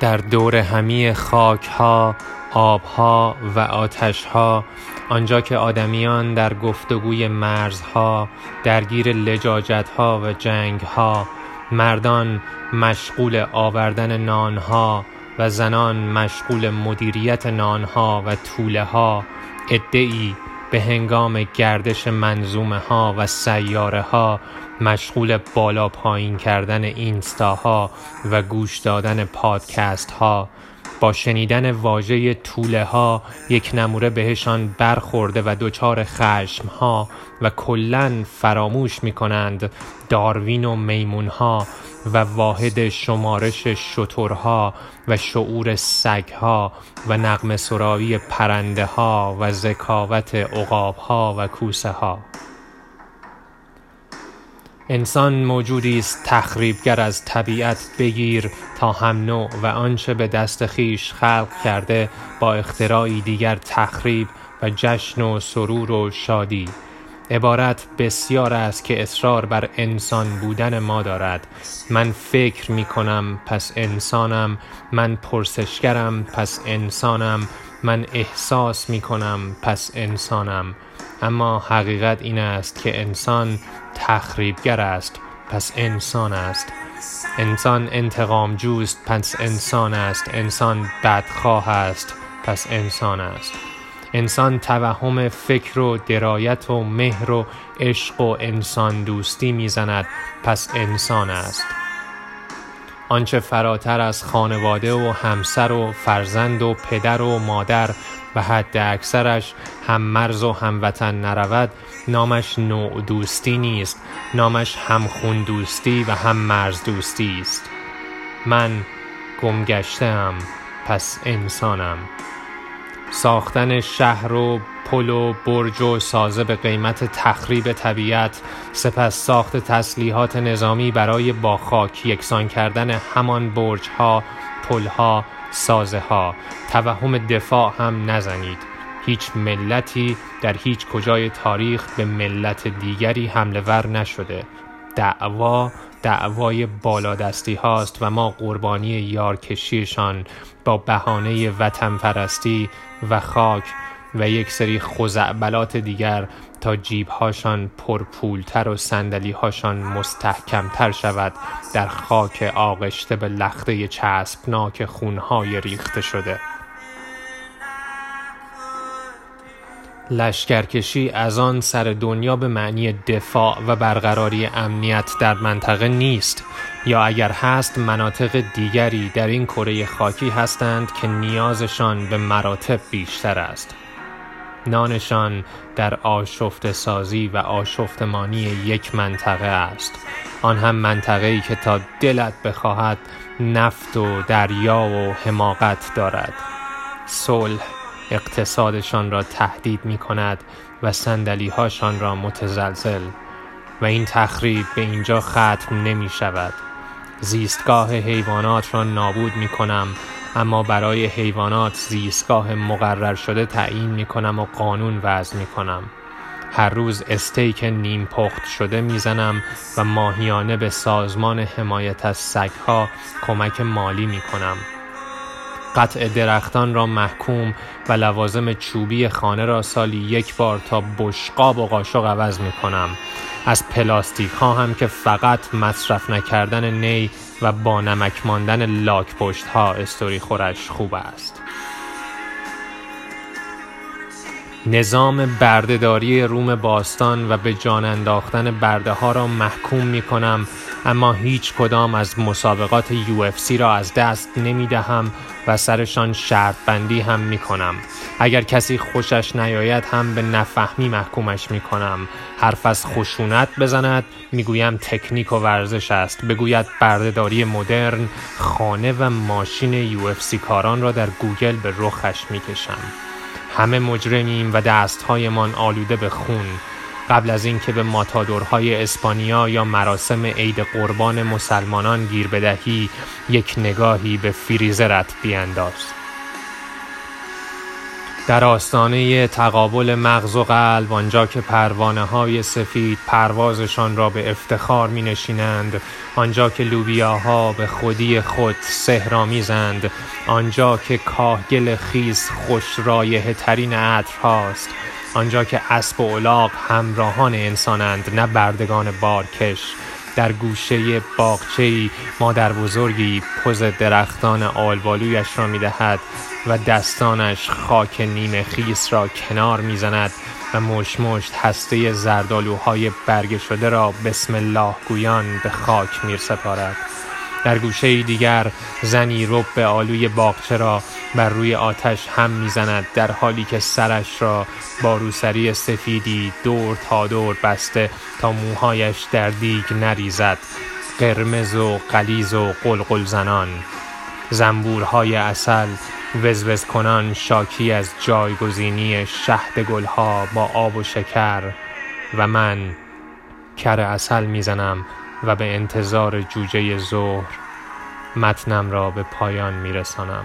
در دور همی خاک ها آب ها و آتش ها آنجا که آدمیان در گفتگوی مرزها درگیر لجاجت ها و جنگ ها مردان مشغول آوردن نانها و زنان مشغول مدیریت نانها و توله ها عدهای به هنگام گردش منظومه ها و سیاره ها مشغول بالا پایین کردن اینستاها و گوش دادن پادکست ها با شنیدن واژه طوله ها یک نموره بهشان برخورده و دچار خشم ها و کلا فراموش می کنند داروین و میمون ها و واحد شمارش شترها و شعور سگ ها و نغم سراوی پرنده ها و ذکاوت عقاب ها و کوسه ها انسان موجودی است تخریبگر از طبیعت بگیر تا هم نوع و آنچه به دست خیش خلق کرده با اختراعی دیگر تخریب و جشن و سرور و شادی. عبارت بسیار است که اصرار بر انسان بودن ما دارد. من فکر می کنم پس انسانم. من پرسشگرم پس انسانم. من احساس می کنم پس انسانم. اما حقیقت این است که انسان تخریبگر است پس انسان است. انسان انتقام جوست پس انسان است. انسان بدخواه است پس انسان است. انسان توهم فکر و درایت و مهر و عشق و انسان دوستی می‌زند. پس انسان است. آنچه فراتر از خانواده و همسر و فرزند و پدر و مادر و حد اکثرش هم مرز و هموطن نرود نامش نوع دوستی نیست. نامش هم خون دوستی و هم مرز دوستی است. من گمگشتم پس انسانم. ساختن شهر و پل و برج و سازه به قیمت تخریب طبیعت سپس ساخت تسلیحات نظامی برای با خاک یکسان کردن همان برج ها پل ها سازه ها توهم دفاع هم نزنید. هیچ ملتی در هیچ کجای تاریخ به ملت دیگری حمله ور نشده. دعوا دعوای بالادستی هاست و ما قربانی یارکشیشان با بهانه وطن پرستی و خاک و یک سری خزعبلات دیگر تا جیبهاشان پرپولتر و هاشان مستحکمتر شود در خاک آغشته به لخته چسبناک خونهای ریخته شده. لشکرکشی از آن سر دنیا به معنی دفاع و برقراری امنیت در منطقه نیست. یا اگر هست مناطق دیگری در این کره خاکی هستند که نیازشان به مراتب بیشتر است. نانشان در آشفت سازی و آشفتمانی یک منطقه است. آن هم منطقه ای که تا دلت بخواهد نفت و دریا و حماقت دارد. صلح اقتصادشان را تهدید می کند و سندلی هاشان را متزلزل. و این تخریب به اینجا ختم نمی شود زیستگاه حیوانات را نابود می کنم اما برای حیوانات زیستگاه مقرر شده تعیین می کنم و قانون وضع می کنم هر روز استیک نیم پخت شده می‌زنم و ماهیانه به سازمان حمایت از سگها کمک مالی می کنم قطع درختان را محکوم و لوازم چوبی خانه را سالی یک بار تا بشقاب و قاشق عوض می کنم از پلاستیک ها هم که فقط مصرف نکردن نی و با نمک ماندن لاک پشت ها استوری خورش خوب است. نظام بردهداری روم باستان و به جان انداختن برده ها را محکوم می کنم اما هیچ کدام از مسابقات UFC را از دست نمی دهم و سرشان شرط بندی هم می کنم اگر کسی خوشش نیاید هم به نفهمی محکومش می کنم حرف از خشونت بزند می‌گویم تکنیک و ورزش است. بگوید بردهداری مدرن خانه و ماشین UFC کاران را در گوگل به رخش می کشم همه مجرمیم و دستهایمان آلوده به خون. قبل از اینکه به ماتادورهای اسپانیا یا مراسم عید قربان مسلمانان گیر بدهی یک نگاهی به فریزرت بیانداز. در آستانه تقابل مغز و قلب آنجا که پروانه های سفید پروازشان را به افتخار می نشینند آنجا که لوبیاها به خودی خود سهرامیزند آنجا که کاهگل خیز خوش رایه ترین عطر هاست آنجا که اسب و الاغ همراهان انسانند نه بردگان بارکش. در گوشه باغچه‌ای مادر بزرگی پوز درختان آلبالویش را می‌دهد و دستانش خاک نیمه خیس را کنار می‌زند و مشمشت هسته زردالوهای برگ شده را بسم الله گویان به خاک میر سپارد در گوشه دیگر زنی رب به آلوی باغچه را بر روی آتش هم می‌زند در حالی که سرش را با روسری سفیدی دور تا دور بسته تا موهایش در دیگ نریزد. قرمز و قلیز و قلقل زنان زنبورهای اصل وزوز کنان شاکی از جایگزینی شهد گلها با آب و شکر. و من کر اصل می‌زنم. و به انتظار جوجه ظهر متنم را به پایان میرسانم.